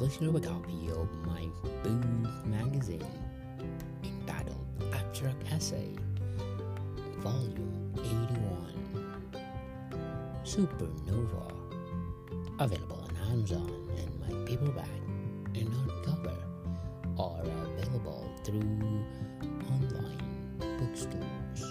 looking a copy of my boo magazine. Entitled Abstract Essay, Volume 81 Supernova, available on Amazon, and my paperback and hardcover. Are available through online bookstores.